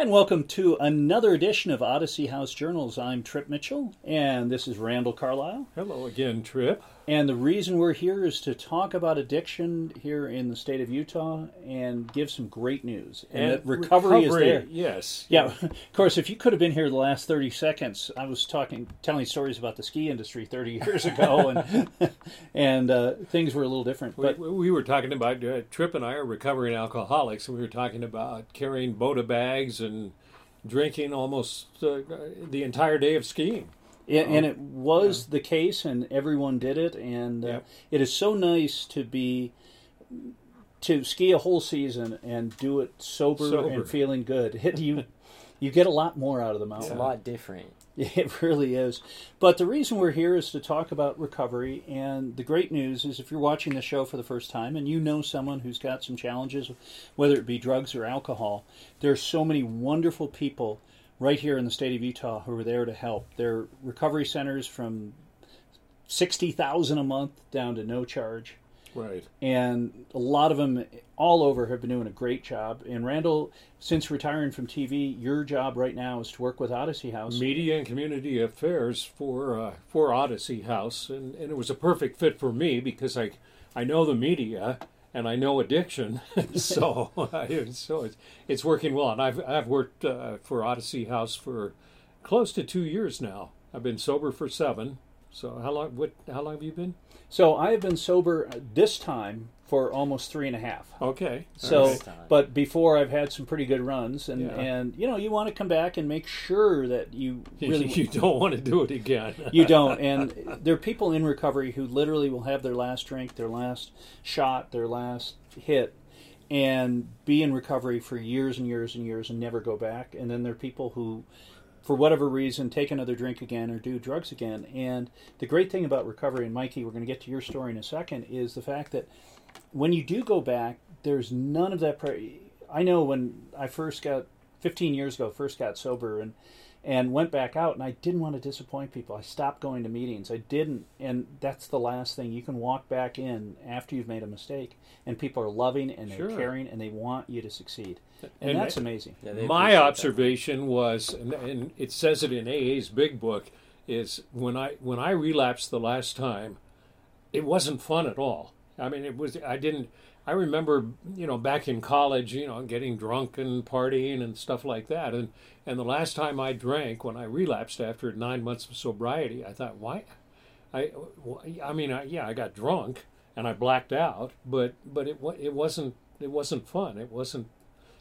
And welcome to another edition of Odyssey House Journals. I'm Trip Mitchell, and this is Randall Carlisle. Hello again, Trip. And the reason we're here is to talk about addiction here in the state of Utah and give some great news. And, that recovery, is there. Yes. Yeah, of course, if you could have been here the last 30 seconds, I was talking, telling stories about the ski industry 30 years ago, and and uh, things were a little different. We, But we were talking about, uh, Trip and I are recovering alcoholics, and we were talking about carrying bota bags and drinking almost uh, the entire day of skiing. Yeah, and it was the case, and everyone did it, and uh, Yep. it is so nice to be to ski a whole season and do it sober, Sober. and feeling good. It, you you get a lot more out of the It's mountain. a lot different. It really is. But the reason we're here is to talk about recovery. And the great news is if you're watching the show for the first time and you know someone who's got some challenges, whether it be drugs or alcohol, there are so many wonderful people right here in the state of Utah who are there to help. There are recovery centers from 60000 a month down to no charge Right. and a lot of them all over have been doing a great job. And Randall, since retiring from TV, your job right now is to work with Odyssey House. Media and community affairs for uh, for Odyssey House, and, and it was a perfect fit for me because I I know the media and I know addiction, so so it's it's working well. And I've I've worked uh, for Odyssey House for close to two years now. I've been sober for seven. So how long? What? How long have you been? So I have been sober uh, this time for almost three and a half. Okay. So, right. but before I've had some pretty good runs, and Yeah. and you know you want to come back and make sure that you really you don't want to do it again. you don't. And there are people in recovery who literally will have their last drink, their last shot, their last hit, and be in recovery for years and years and years and never go back. And then there are people who, for whatever reason, take another drink again or do drugs again. And the great thing about recovery, and Mikey, we're going to get to your story in a second, is the fact that when you do go back, there's none of that. Pre- I know when I first got 15 years ago, first got sober and and went back out, and I didn't want to disappoint people. I stopped going to meetings. I didn't, and that's the last thing. You can walk back in after you've made a mistake, and people are loving and they're Sure. caring and they want you to succeed, and, And that's I- amazing. Yeah, My appreciate that. observation was, and, and it says it in AA's big book, is when I when I relapsed the last time, it wasn't fun at all. I mean, it was. I didn't. I remember, you know, back in college, you know, getting drunk and partying and stuff like that. And and the last time I drank, when I relapsed after nine months of sobriety, I thought, why? I, I mean, I, yeah, I got drunk and I blacked out, but but it it wasn't it wasn't fun. It wasn't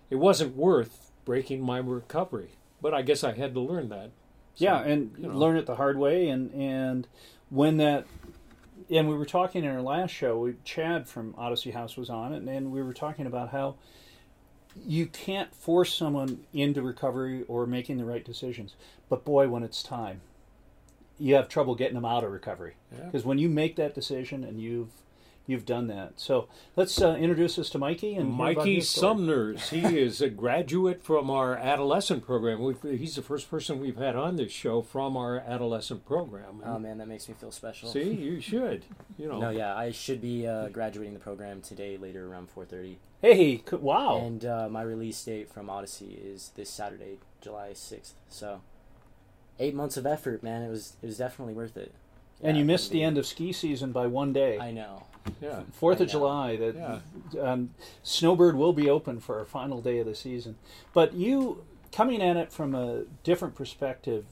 it wasn't worth breaking my recovery. But I guess I had to learn that. So, yeah, and you know. learn it the hard way. And and when that, and we were talking in our last show. We, Chad from Odyssey House was on it, and, and we were talking about how you can't force someone into recovery or making the right decisions. But boy, when it's time, you have trouble getting them out of recovery Yeah. because when you make that decision and you've you've done that. So let's uh, introduce us to Mikey and Mikey. Sumners. He is a graduate from our adolescent program. We've, he's the first person we've had on this show from our adolescent program. Oh man, that makes me feel special. See, you should. You know. No, yeah, I should be uh, graduating the program today, later around 4:30, Hey, c- wow! and uh, my release date from Odyssey is this Saturday, July 6th. So, eight months of effort, man. It was it was definitely worth it. and Yeah, you missed the end of ski season by one day. I know. Yeah. Fourth of. July, that Yeah. um, Snowbird will be open for our final day of the season. But you coming at it from a different perspective,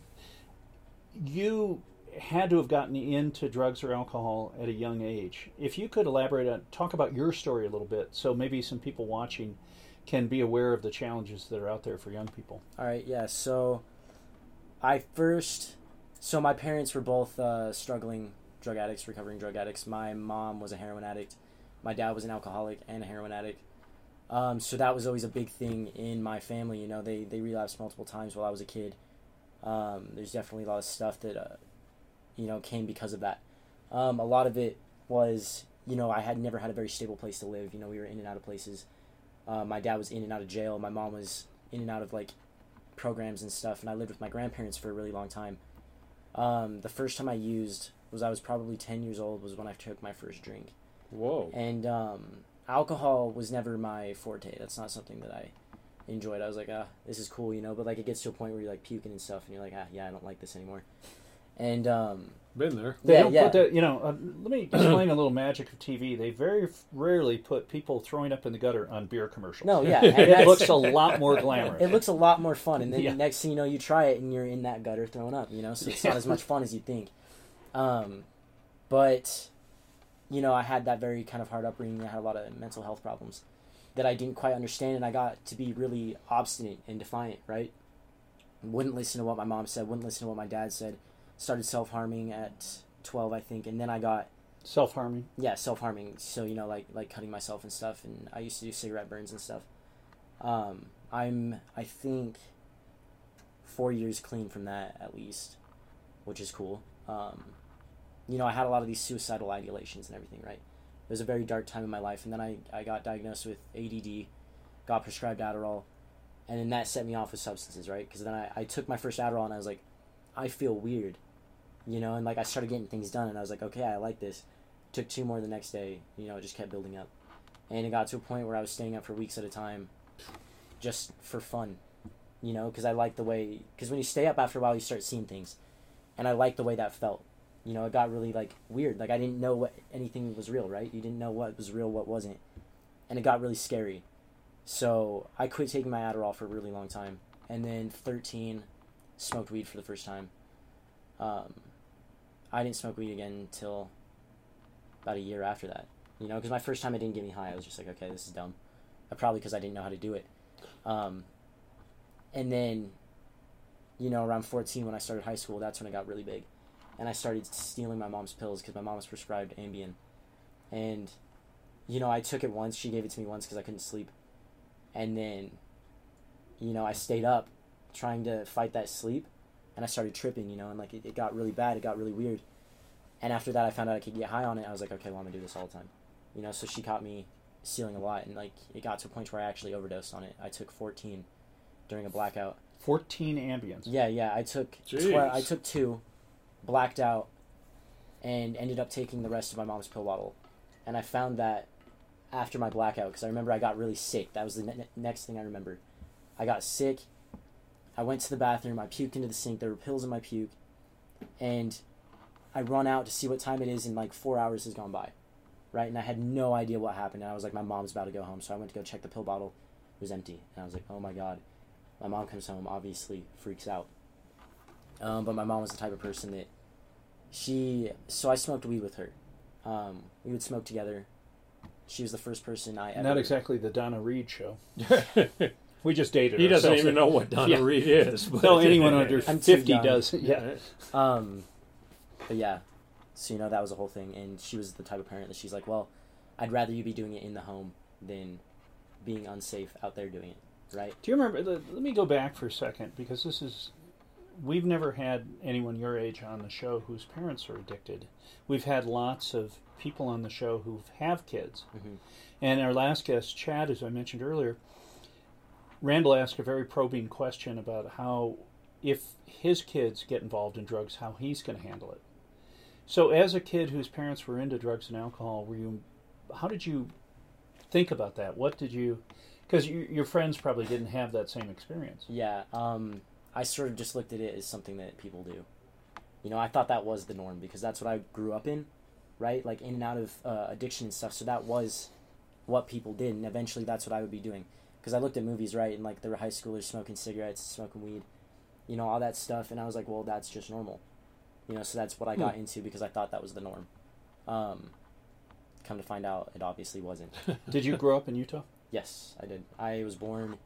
you had to have gotten into drugs or alcohol at a young age. If you could elaborate on, talk about your story a little bit, so maybe some people watching can be aware of the challenges that are out there for young people. All right, yeah. So, I first, so my parents were both uh, struggling drug addicts, recovering drug addicts. My mom was a heroin addict. My dad was an alcoholic and a heroin addict. Um, so that was always a big thing in my family. You know, they they relapsed multiple times while I was a kid. Um, there's definitely a lot of stuff that, uh, you know, came because of that. Um, a lot of it was, you know, I had never had a very stable place to live. You know, we were in and out of places. Uh, my dad was in and out of jail. My mom was in and out of like programs and stuff, and I lived with my grandparents for a really long time. Um, the first time I used was I was probably ten years old. Was when I took my first drink, Whoa. and um, alcohol was never my forte. That's not something that I enjoyed. I was like, ah, this is cool, you know. But like, it gets to a point where you're like puking and stuff, and you're like, ah, yeah, I don't like this anymore. And um, Been there. They Yeah, don't yeah. put that. You know, uh, let me explain a little magic of TV. They very rarely put people throwing up in the gutter on beer commercials. no, yeah, it looks a lot more glamorous. it looks a lot more fun. And then Yeah. next thing you know, you try it and you're in that gutter throwing up, you know, so it's not as much fun as you think. Um, but, you know, I had that very kind of hard upbringing. I had a lot of mental health problems that I didn't quite understand, and I got to be really obstinate and defiant, right? Wouldn't listen to what my mom said, wouldn't listen to what my dad said. Started self harming at 12, I think, and then I got Self harming. yeah self harming so you know like like cutting myself and stuff and i used to do cigarette burns and stuff um i'm i think four years clean from that at least which is cool um you know i had a lot of these suicidal ideations and everything right? It was a very dark time in my life and then i i got diagnosed with add got prescribed adderall and then that set me off with substances right? Because then I, I took my first adderall and i was like i feel weird you know? And like i started getting things done and i was like okay i like this. Took two more the next day you know it just kept building up. And it got to a point where i was staying up for weeks at a time just for fun you know? Because i like the way because when you stay up after a while you start seeing things. And i like the way that felt you know it got really like weird. Like i didn't know what anything was real right? You didn't know what was real what wasn't. And it got really scary. So i quit taking my adderall for a really long time. And then 13 smoked weed for the first time. Um, i didn't smoke weed again until about a year after that you know because my first time it didn't get me high. I was just like okay this is dumb. Uh, probably because i didn't know how to do it. Um, and then you know around 14 when i started high school that's when it got really big and i started stealing my mom's pills because my mom was prescribed ambien. And you know i took it once she gave it to me once because i couldn't sleep. And then you know i stayed up trying to fight that sleep and i started tripping you know and like it, it got really bad it got really weird. And after that i found out i could get high on it i was like okay well i'm gonna do this all the time. You know so she caught me stealing a lot and like it got to a point where i actually overdosed on it. I took 14 during a blackout. 14 Ambiens. yeah yeah i took Jeez. twe- i took two blacked out and ended up taking the rest of my mom's pill bottle. And i found that after my blackout because i remember i got really sick. That was the ne- next thing i remembered. I got sick. I went to the bathroom. I puked into the sink. There were pills in my puke. And i run out to see what time it is and like four hours has gone by right? And i had no idea what happened. And i was like my mom's about to go home. So i went to go check the pill bottle. It was empty. And i was like oh my god. My mom comes home obviously freaks out um, but my mom was the type of person that she so i smoked weed with her um, we would smoke together she was the first person i ever Not exactly the Donna Reed show. We just dated. he doesn't even know what Donna Yeah. Reed is. But No, anyone under I'm 50 young. does. Yeah. Um, but yeah, so you know that was a whole thing, and she was the type of parent that she's like, well, I'd rather you be doing it in the home than being unsafe out there doing it, right? Do you remember? Let let me go back for a second because this is. We've never had anyone your age on the show whose parents are addicted. We've had lots of people on the show who have kids. Mhm. And our last guest, Chad, as I mentioned earlier, Randall asked a very probing question about how, if his kids get involved in drugs, how he's going to handle it. So, as a kid whose parents were into drugs and alcohol, were you? How did you think about that? What did you? Because you, your friends probably didn't have that same experience. Yeah, um, I sort of just looked at it as something that people do. You know, I thought that was the norm because that's what I grew up in, right? Like in and out of uh, addiction and stuff. So that was what people did, and eventually that's what I would be doing. Because I looked at movies, right, and like there were high schoolers smoking cigarettes, smoking weed, you know, all that stuff, and I was like, well, that's just normal. You know, so that's what I got into because I thought that was the norm. Um, come to find out, it obviously wasn't. Did you grow up in Utah? Yes, I did. I was born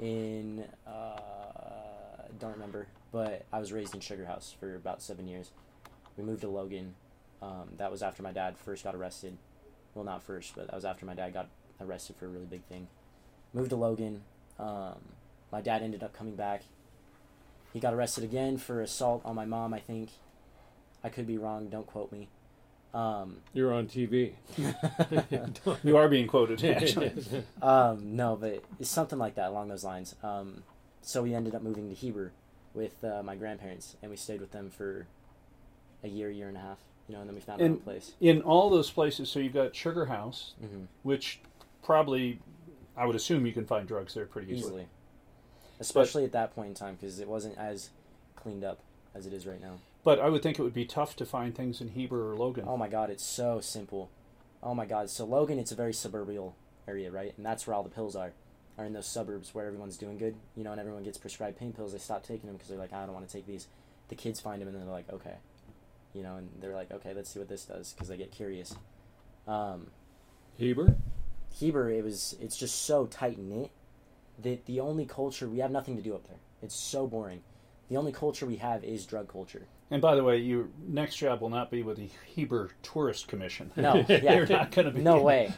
in uh, don't remember, but I was raised in Sugar House for about seven years. We moved to Logan. Um, that was after my dad first got arrested. Well, not first, but that was after my dad got arrested for a really big thing. Moved to Logan. Um, my dad ended up coming back. He got arrested again for assault on my mom. I think. I could be wrong. Don't quote me. Um, You're on TV. You are being quoted, actually. Um, no, but it's something like that along those lines. Um, so we ended up moving to Heber with uh, my grandparents, and we stayed with them for a year, year and a half. You know, and then we found our own place. in all those places, so you've got Sugar House, hmm which probably, I would assume you can find drugs there pretty easily. Easily, especially at that point in time because it wasn't as cleaned up as it is right now. But I would think it would be tough to find things in Heber or Logan. Oh my god, it's so simple. Oh my god. So Logan, it's a very suburban area, right? And that's where all the pills are, are in those suburbs where everyone's doing good, you know, and everyone gets prescribed pain pills. They stop taking them because they're like, I don't want to take these. The kids find them and they're like, okay, you know, and they're like, okay, let's see what this does because they get curious. Um, Heber? Heber, it was it's just so tight knit that the only culture we have nothing to do up there. It's so boring. The only culture we have is drug culture. And by the way, your next job will not be with the Heber Tourist Commission. No, yeah, You're not going to be. no way.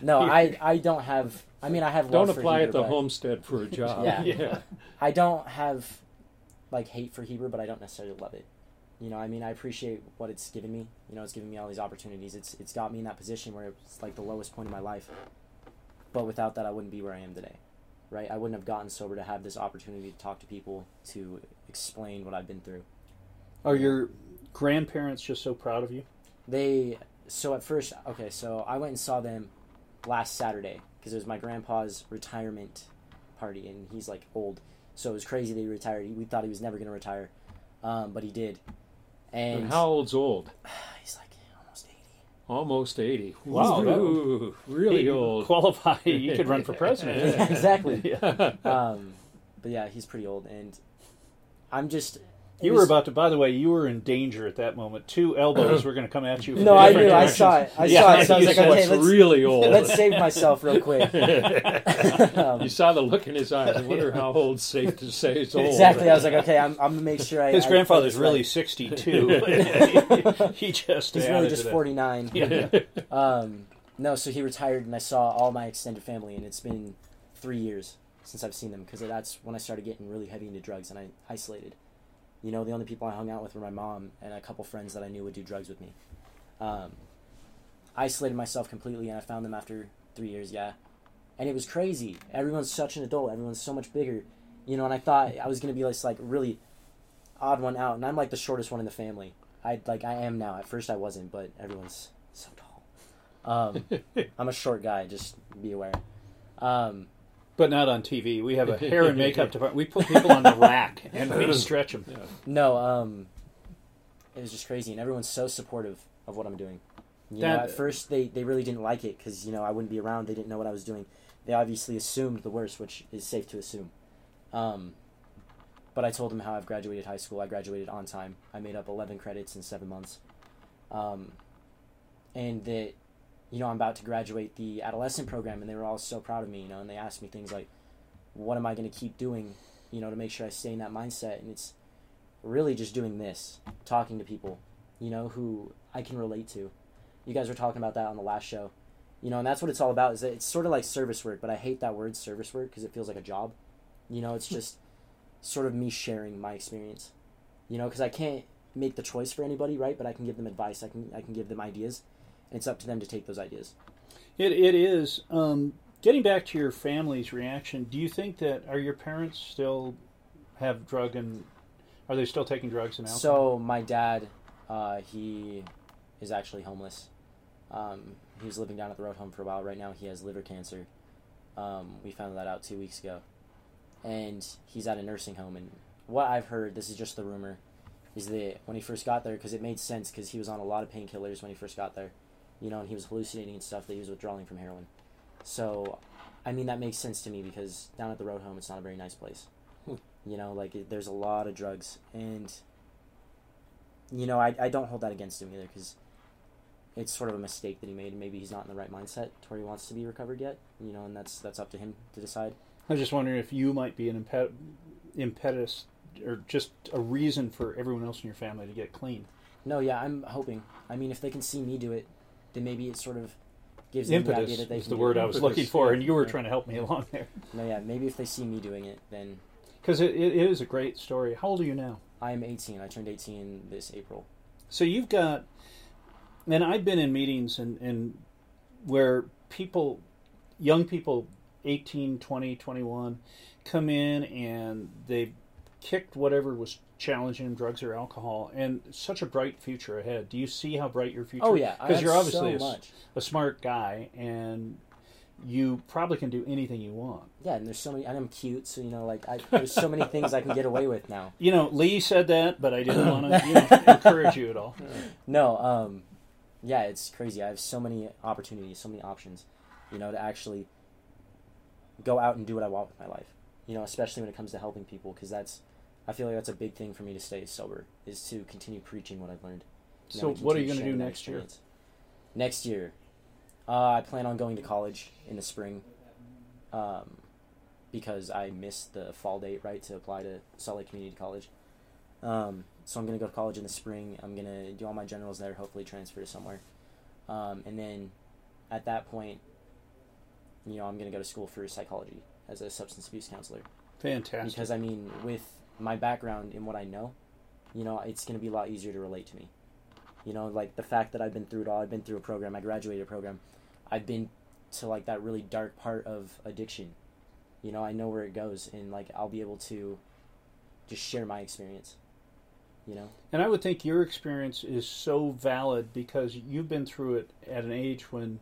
No, I I don't have. I mean, I have. Don't love for apply Heber, at the but homestead for a job. Yeah. Yeah. I don't have like hate for Heber, but I don't necessarily love it. You know, I mean, I appreciate what it's given me. You know, it's given me all these opportunities. It's it's got me in that position where it's like the lowest point in my life. But without that, I wouldn't be where I am today, right? I wouldn't have gotten sober to have this opportunity to talk to people to explain what I've been through. Are your grandparents just so proud of you? They so at first, okay, so I went and saw them last Saturday because it was my grandpa's retirement party, and he's like old, so it was crazy that he retired. We thought he was never gonna retire, um, but he did. And, And how old's old? he's like. Almost 80. Wow, that- Ooh, really Hey, old. Qualify. You could run for president. Yeah, exactly. Yeah. Um, but yeah, he's pretty old, and I'm just. It You were about to. By the way, you were in danger at that moment. Two elbows were going to come at you. from No, I different knew. I saw it. I Yeah, saw it. So I was like, said- okay, let's really old? let's save myself real quick. Um, you saw the look in his eyes. I wonder how old safe to say it's old. Exactly. I was like, okay, I'm, I'm gonna make sure I. His I grandfather's play really this 62. he just. He's really just 49. Yeah. Um, no, so he retired, and I saw all my extended family, and it's been three years since I've seen them because that's when I started getting really heavy into drugs, and I isolated. You know, the only people I hung out with were my mom and a couple friends that I knew would do drugs with me. Um, isolated myself completely, and I found them after three years. Yeah, and it was crazy. Everyone's such an adult. Everyone's so much bigger. You know, and I thought I was gonna be this like really odd one out, and I'm like the shortest one in the family. I like I am now. At first I wasn't, but everyone's so tall. Um, I'm a short guy. Just be aware. Um, But not on TV. We have a hair and makeup department. We put people on the rack and we stretch them. no, um, it was just crazy, and everyone's so supportive of what I'm doing. You know, at first they they really didn't like it because you know I wouldn't be around. They didn't know what I was doing. They obviously assumed the worst, which is safe to assume. Um, but I told them how I've graduated high school. I graduated on time. I made up 11 credits in seven months. Um, and that, you know, I'm about to graduate the adolescent program, and they were all so proud of me, you know, and they asked me things like, what am I going to keep doing, you know, to make sure I stay in that mindset? And it's really just doing this, talking to people, you know, who I can relate to. You guys were talking about that on the last show, you know, and that's what it's all about. Is that it's sort of like service work, but I hate that word service work because it feels like a job. You know, it's hmm. just sort of me sharing my experience. You know, because I can't make the choice for anybody, right? But I can give them advice. I can I can give them ideas, it's up to them to take those ideas. It, it is. Um, getting back to your family's reaction, do you think that, are your parents still have drug and, are they still taking drugs and alcohol? So my dad, uh, he is actually homeless. Um, he was living down at the road home for a while. Right now, he has liver cancer. Um, we found that out two weeks ago, and he's at a nursing home. And what I've heard, this is just the rumor, is that when he first got there, because it made sense, because he was on a lot of painkillers when he first got there, you know, and he was hallucinating and stuff that he was withdrawing from heroin. So, I mean, that makes sense to me because down at the road home, it's not a very nice place. Hmm. You know, like it, there's a lot of drugs, and you know, I, I don't hold that against him either because it's sort of a mistake that he made, and maybe he's not in the right mindset to where he wants to be recovered yet. You know, and that's that's up to him to decide. I was just wondering if you might be an impet- impetus or just a reason for everyone else in your family to get clean. No, yeah, I'm hoping. I mean, if they can see me do it, then maybe it sort of gives them the idea Impetus that they is can the do word it. I was Impetus, looking for, and you were trying to help me along there. No, yeah, maybe if they see me doing it, then Because it, it is a great story. How old are you now? I am 18. I turned 18 this April. So you've got, and I've been in meetings and, and where people, young people, 18, 20, 21, come in and they've kicked whatever was challenging drugs or alcohol, and such a bright future ahead. Do you see how bright your future Oh yeah, Because you're obviously so a, a smart guy and you probably can do anything you want. Yeah, and there's so many, and I'm cute, so you know, like I, there's so many things I can get away with now. You know, Lee said that, but I didn't want to you know, encourage you at all. No, um, yeah, it's crazy. I have so many opportunities, so many options, you know, to actually go out and do what I want with my life. You know, especially when it comes to helping people, because that's, I feel like that's a big thing for me to stay sober is to continue preaching what I've learned. So, what are you going to do next year? Next year, uh, I plan on going to college in the spring, um, because I missed the fall date right to apply to Salt Lake Community College. Um, so I'm gonna go to college in the spring. I'm gonna do all my generals there. Hopefully transfer to somewhere, um, and then at that point, you know, I'm gonna go to school for psychology as a substance abuse counselor Fantastic. because I mean, with my background and what I know, you know, it's going to be a lot easier to relate to me. You know, like the fact that I've been through it all. I've been through a program. I graduated a program. I've been to like that really dark part of addiction. You know, I know where it goes, and like I'll be able to just share my experience. You know, And I would think your experience is so valid because you've been through it at an age when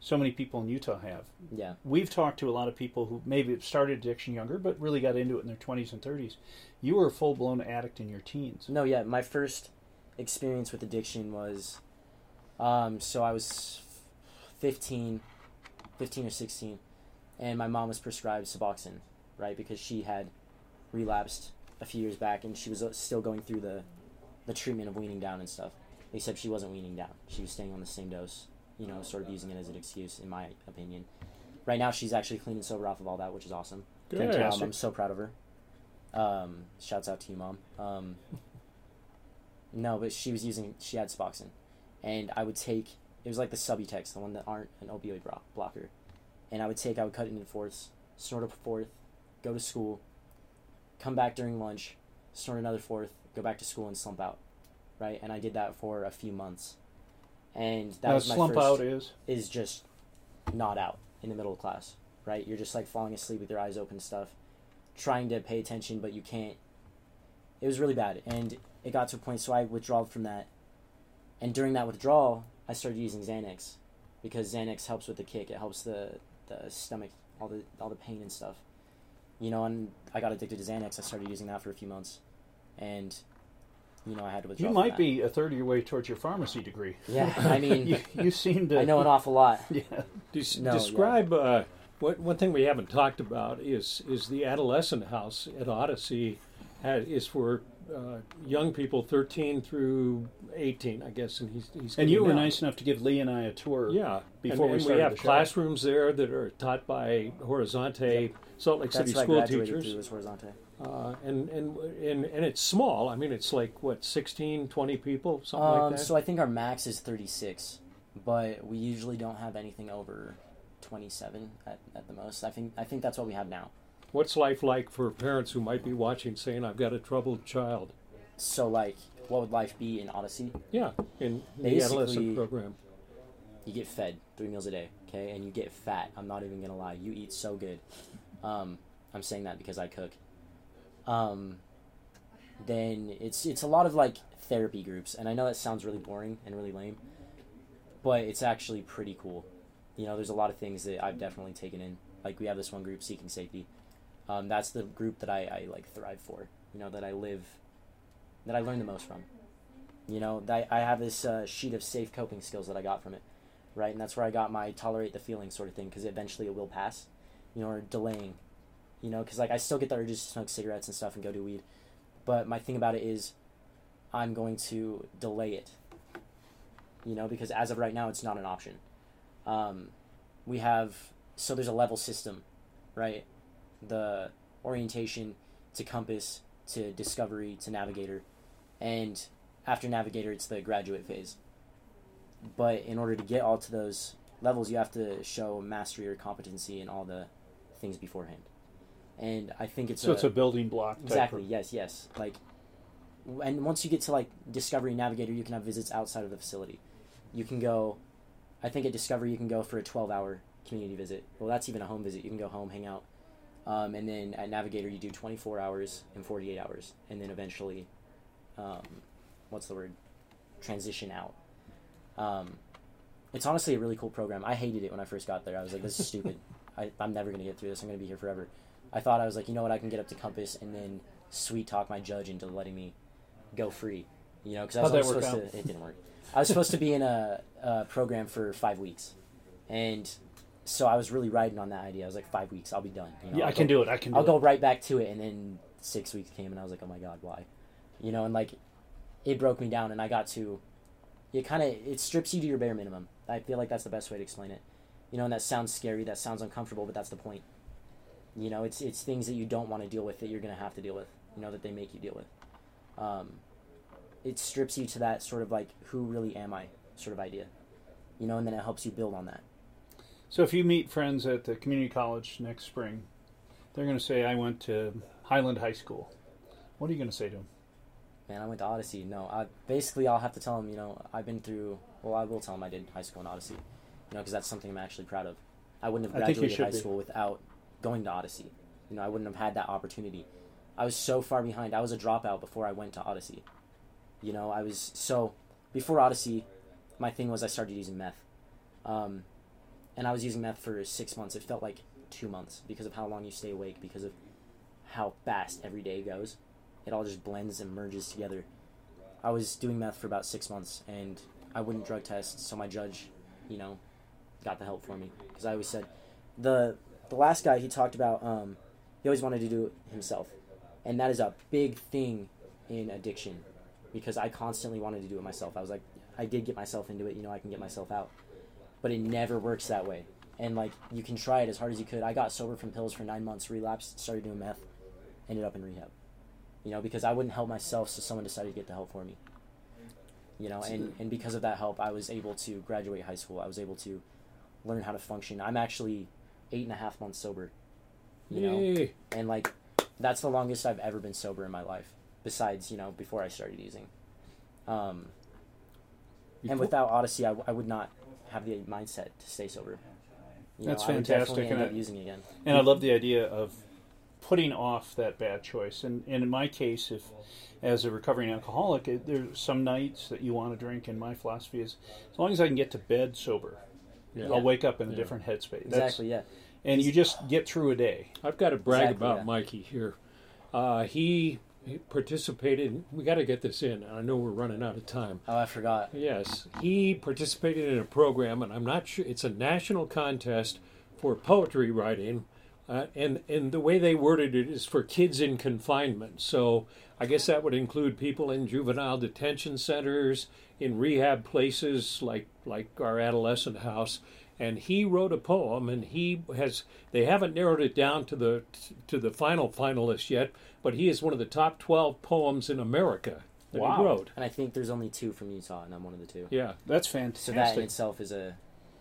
so many people in Utah have. yeah, We've talked to a lot of people who maybe have started addiction younger, but really got into it in their 20s and 30s. You were a full blown addict in your teens. No, yeah, my first experience with addiction was um so I was 15 15 or 16 and my mom was prescribed Suboxone, right? Because she had relapsed a few years back and she was uh, still going through the the treatment of weaning down and stuff. Except she wasn't weaning down. She was staying on the same dose, you know, sort of using it as an excuse in my opinion. Right now she's actually clean and sober off of all that, which is awesome. Um, Fantastic. I'm so proud of her. Um, shouts out to you, mom. Um, no, but she was using she had Suboxone, and I would take it was like the Subutex, the one that aren't an opioid bro- blocker, and I would take I would cut it into fourths, snort a fourth, go to school, come back during lunch, snort another fourth, go back to school and slump out, right? And I did that for a few months, and that now, was my slump first out is is just not out in the middle of class, right? You're just like falling asleep with your eyes open and stuff, trying to pay attention, but you can't. It was really bad, and it got to a point, so I withdrew from that. And during that withdrawal, I started using Xanax, because Xanax helps with the kick. It helps the the stomach, all the all the pain and stuff. You know, and I got addicted to Xanax. I started using that for a few months, and you know, I had to withdraw. you from might that. be a third of your way towards your pharmacy degree. Yeah, I mean, you, you seem to. I know an awful lot. Yeah. Des- No, yeah. describe uh, what one thing we haven't talked about is is the adolescent house at Odyssey ha is for uh, young people 13 through 18, I guess, and he's he's And you were out. nice enough to give Lee and I a tour. Yeah, before and, we and started have the show. classrooms there that are taught by Horizonte Salt Lake That's City what I school graduated teachers. Through was Horizonte. Uh, and, and and and it's small. I mean, it's like what 16, 20 people, something like Um, that. so I think our max is 36, but we usually don't have anything over 27 at, at the most. I think I think that's what we have now. What's life like for parents who might be watching, saying, "I've got a troubled child"? So like, what would life be in Odyssey? Yeah, in the adolescent program. You get fed three meals a day, okay, and you get fat. I'm not even gonna lie. You eat so good. Um, I'm saying that because I cook. Um, then it's it's a lot of like therapy groups, and I know that sounds really boring and really lame, but it's actually pretty cool. You know, there's a lot of things that I've definitely taken in. Like we have this one group, Seeking Safety. Um, that's the group that I, I like thrive for. You know, that I live, that I learn the most from. You know, that I have this uh, sheet of safe coping skills that I got from it, right? And that's where I got my tolerate the feeling sort of thing because eventually it will pass. You know, or delaying. You know, because like I still get the urges to smoke cigarettes and stuff and go do weed, but my thing about it is, I'm going to delay it. You know, because as of right now, it's not an option. Um, we have so there's a level system, right? The orientation to compass to discovery to navigator, and after navigator, it's the graduate phase. But in order to get all to those levels, you have to show mastery or competency in all the things beforehand. And I think it's So a, it's a building block. Exactly. of- Yes. Yes. Like, and once you get to like Discovery Navigator, you can have visits outside of the facility. You can go. I think at Discovery you can go for a twelve-hour community visit. Well, that's even a home visit. You can go home, hang out, um, and then at Navigator you do twenty-four hours and forty-eight hours, and then eventually, um, what's the word? Transition out. Um, it's honestly a really cool program. I hated it when I first got there. I was like, this is stupid. I, I'm never gonna get through this. I'm gonna be here forever. I thought I was like, you know what? I can get up to Compass and then sweet talk my judge into letting me go free. You know, because I was that only work supposed to. It didn't work. I was supposed to be in a, a program for five weeks, and so I was really riding on that idea. I was like, five weeks, I'll be done. You know, Yeah, I'll I can go- do it. I can do I'll it. go right back to it, and then six weeks came, and I was like, oh my god, why? You know, and like, it broke me down, and I got to. It kind of it strips you to your bare minimum. I feel like that's the best way to explain it. You know, and that sounds scary, that sounds uncomfortable, but that's the point. You know, it's it's things that you don't want to deal with that you're gonna have to deal with. You know, that they make you deal with. Um, it strips you to that sort of like, who really am I, sort of idea. You know, and then it helps you build on that. So if you meet friends at the community college next spring, they're going to say, "I went to Highland High School." What are you going to say to them? Man, I went to Odyssey. No, I basically I'll have to tell them. You know, I've been through. Well, I will tell them I did high school in Odyssey. You know, because that's something I'm actually proud of. I wouldn't have I think you graduated high be. school without going to Odyssey. You know, I wouldn't have had that opportunity. I was so far behind. I was a dropout before I went to Odyssey. You know, I was so before Odyssey. My thing was I started using meth, um, and I was using meth for six months. It felt like two months because of how long you stay awake, because of how fast every day goes. It all just blends and merges together. I was doing meth for about six months, and I wouldn't drug test, so my judge, you know, got the help for me because I always said the the last guy he talked about um, he always wanted to do it himself, and that is a big thing in addiction because I constantly wanted to do it myself. I was like, I did get myself into it, you know, I can get myself out, but it never works that way. And like you can try it as hard as you could. I got sober from pills for nine months, relapsed, started doing meth, ended up in rehab. You know, because I wouldn't help myself, so someone decided to get the help for me. You know, and, and because of that help, I was able to graduate high school. I was able to learn how to function. I'm actually eight and a half months sober. You know, and like that's the longest I've ever been sober in my life. Besides, you know, before I started using. Um, and without Odyssey, I, w- I would not have the mindset to stay sober. You That's know, fantastic, and I- using again. And I love the idea of putting off that bad choice. And, and in my case, if as a recovering alcoholic, it, there's some nights that you want to drink. And my philosophy is, as long as I can get to bed sober, Yeah. I'll wake up in a Yeah. different headspace. That's- Exactly. Yeah. And you just get through a day. I've got to brag Exactly, about yeah. Mikey here. Uh, he, he participated. We got to get this in. I know we're running out of time. Oh, I forgot. Yes, he participated in a program, and I'm not sure it's a national contest for poetry writing, uh, and and the way they worded it is for kids in confinement. So I guess that would include people in juvenile detention centers, in rehab places like like our adolescent house. And he wrote a poem, and he has. They haven't narrowed it down to the to the final finalist yet, but he is one of the top twelve poems in America that Wow. he wrote. And I think there's only two from Utah, and I'm one of the two. Yeah. That's fantastic. So that in itself is a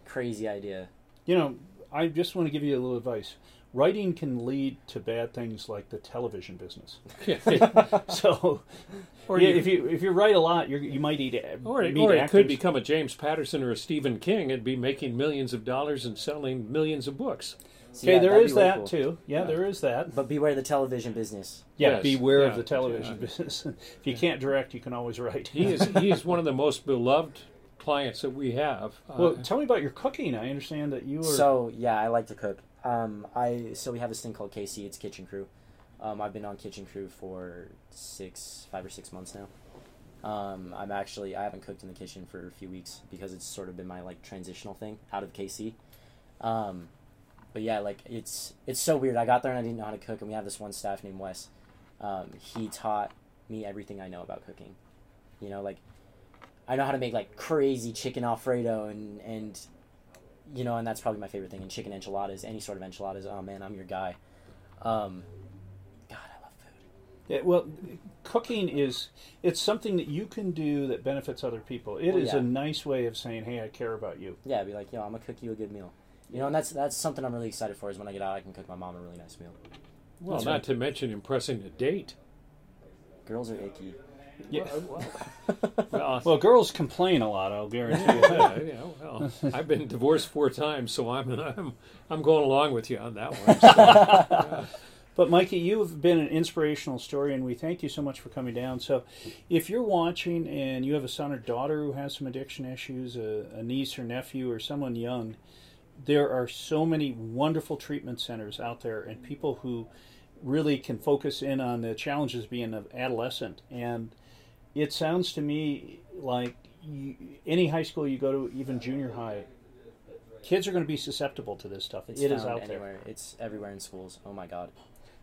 crazy idea. you know, I just want to give you a little advice. Writing can lead to bad things like the television business. So, Or yeah, you- if you if you write a lot, you're, you might eat Or, it, meet or it could become a James Patterson or a Stephen King and be making millions of dollars and selling millions of books. So, Okay, yeah, there that'd is be way that cool. too. Yeah, Yeah. there is that. But beware the television business. Yeah, Yes, beware yeah, of the television yeah. business. if you can't direct, you can always write. He is he is one of the most beloved clients that we have. Uh, well, tell me about your cooking. I understand that you are. So yeah, I like to cook. Um, I so we have this thing called KC. It's Kitchen Crew. Um, I've been on Kitchen Crew for six, five or six months now. Um, I'm actually I haven't cooked in the kitchen for a few weeks because it's sort of been my like transitional thing out of KC. Um, but yeah, like it's it's so weird. I got there and I didn't know how to cook, and we have this one staff named Wes. Um, he taught me everything I know about cooking. You know, like I know how to make like crazy chicken alfredo and and you know, and that's probably my favorite thing. And chicken enchiladas, any sort of enchiladas. Oh man, I'm your guy. Um, God, I love food. Yeah, well, cooking is it's something that you can do that benefits other people. It is Well, yeah. a nice way of saying, "Hey, I care about you." Yeah, be like, yo, I'm gonna cook you a good meal. You know, and that's that's something I'm really excited for. Is when I get out, I can cook my mom a really nice meal. well, that's not right. to mention impressing a date. Girls are icky. Yeah. Well, oh, uh, Well, girls complain a lot. I'll guarantee you. yeah, yeah, well, I've been divorced four times, so I'm I'm I'm going along with you on that one. So, But Mikey, you've been an inspirational story, and we thank you so much for coming down. So, if you're watching and you have a son or daughter who has some addiction issues, a, a niece or nephew, or someone young, there are so many wonderful treatment centers out there, and people who really can focus in on the challenges of being an adolescent. And it sounds to me like you, any high school you go to, even junior high, kids are going to be susceptible to this stuff. It's It is found out there. It's everywhere in schools. Oh my god.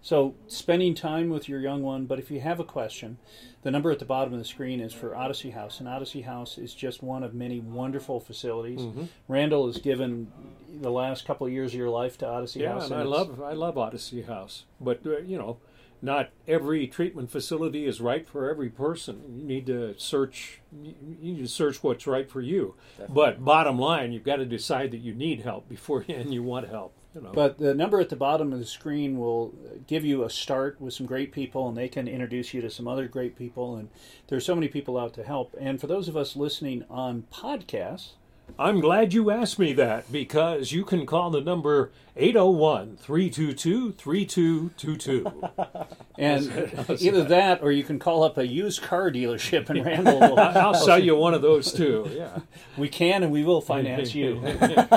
So, spending time with your young one, but if you have a question, the number at the bottom of the screen is for Odyssey House. And Odyssey House is just one of many wonderful facilities. Mm-hmm. Randall has given the last couple of years of your life to Odyssey Yeah, House. and I love I love Odyssey House, but uh, you know, not every treatment facility is right for every person. You need to search. You need to search what's right for you. But bottom line, you've got to decide that you need help before and you want help. You know. But the number at the bottom of the screen will give you a start with some great people, and they can introduce you to some other great people. And there's so many people out to help. And for those of us listening on podcasts, I'm glad you asked me that because you can call the number 801 322 3222. and either that or you can call up a used car dealership in Randall. Will- I'll sell you one of those too. Yeah. We can and we will finance you.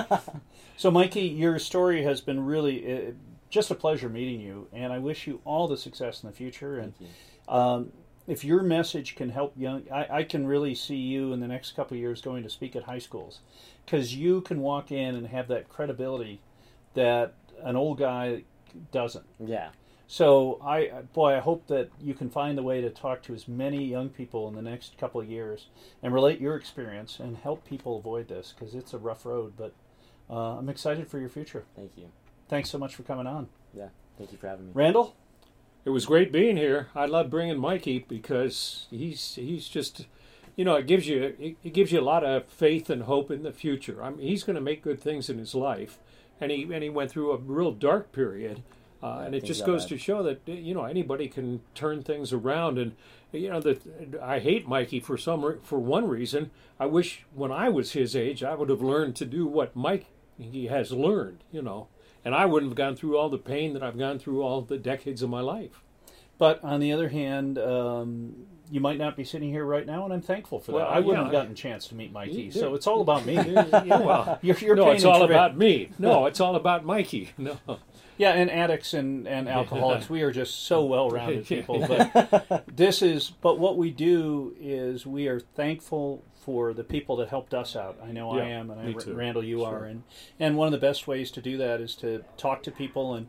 so, Mikey, your story has been really uh, just a pleasure meeting you, and I wish you all the success in the future. And um, if your message can help young, I, I can really see you in the next couple of years going to speak at high schools because you can walk in and have that credibility that an old guy doesn't. Yeah. So I, boy, I hope that you can find the way to talk to as many young people in the next couple of years and relate your experience and help people avoid this because it's a rough road. But uh, I'm excited for your future. Thank you. Thanks so much for coming on, Yeah. Thank you for having me. Randall. It was great being here. I love bringing Mikey because he's he's just, you know, it gives you it, it gives you a lot of faith and hope in the future. I mean, he's going to make good things in his life, and he and he went through a real dark period, uh, and it just goes to show that you know anybody can turn things around. And you know that I hate Mikey for some for one reason. I wish when I was his age I would have learned to do what Mike he has learned. You know. And I wouldn't have gone through all the pain that I've gone through all the decades of my life. But on the other hand, um, you might not be sitting here right now, and I'm thankful for Well, that. I wouldn't yeah. have gotten a chance to meet Mikey, so it's all about me. Yeah, well, You're, you're no, it's all about me. No, it's all about Mikey. No, Yeah, and addicts and, and alcoholics, we are just so well rounded people. But this is, but what we do is we are thankful for the people that helped us out. I know I am, and I, too. Randall, you Sure. are, and and one of the best ways to do that is to talk to people and.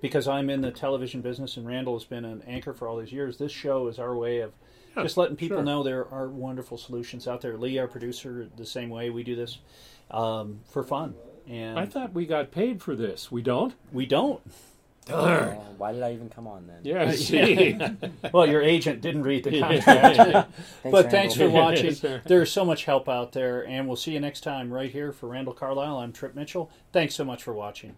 Because I'm in the television business and Randall has been an anchor for all these years, this show is our way of Yeah, just letting people sure. know there are wonderful solutions out there. Lee, our producer, the same way we do this um, for fun, and I thought we got paid for this. We don't. we don't. Uh, why did I even come on then? Yeah. See. Well, your agent didn't read the contract. Thanks, but thanks for watching. Sure. There's so much help out there, and we'll see you next time right here for Randall Carlisle. I'm Trip Mitchell. Thanks so much for watching.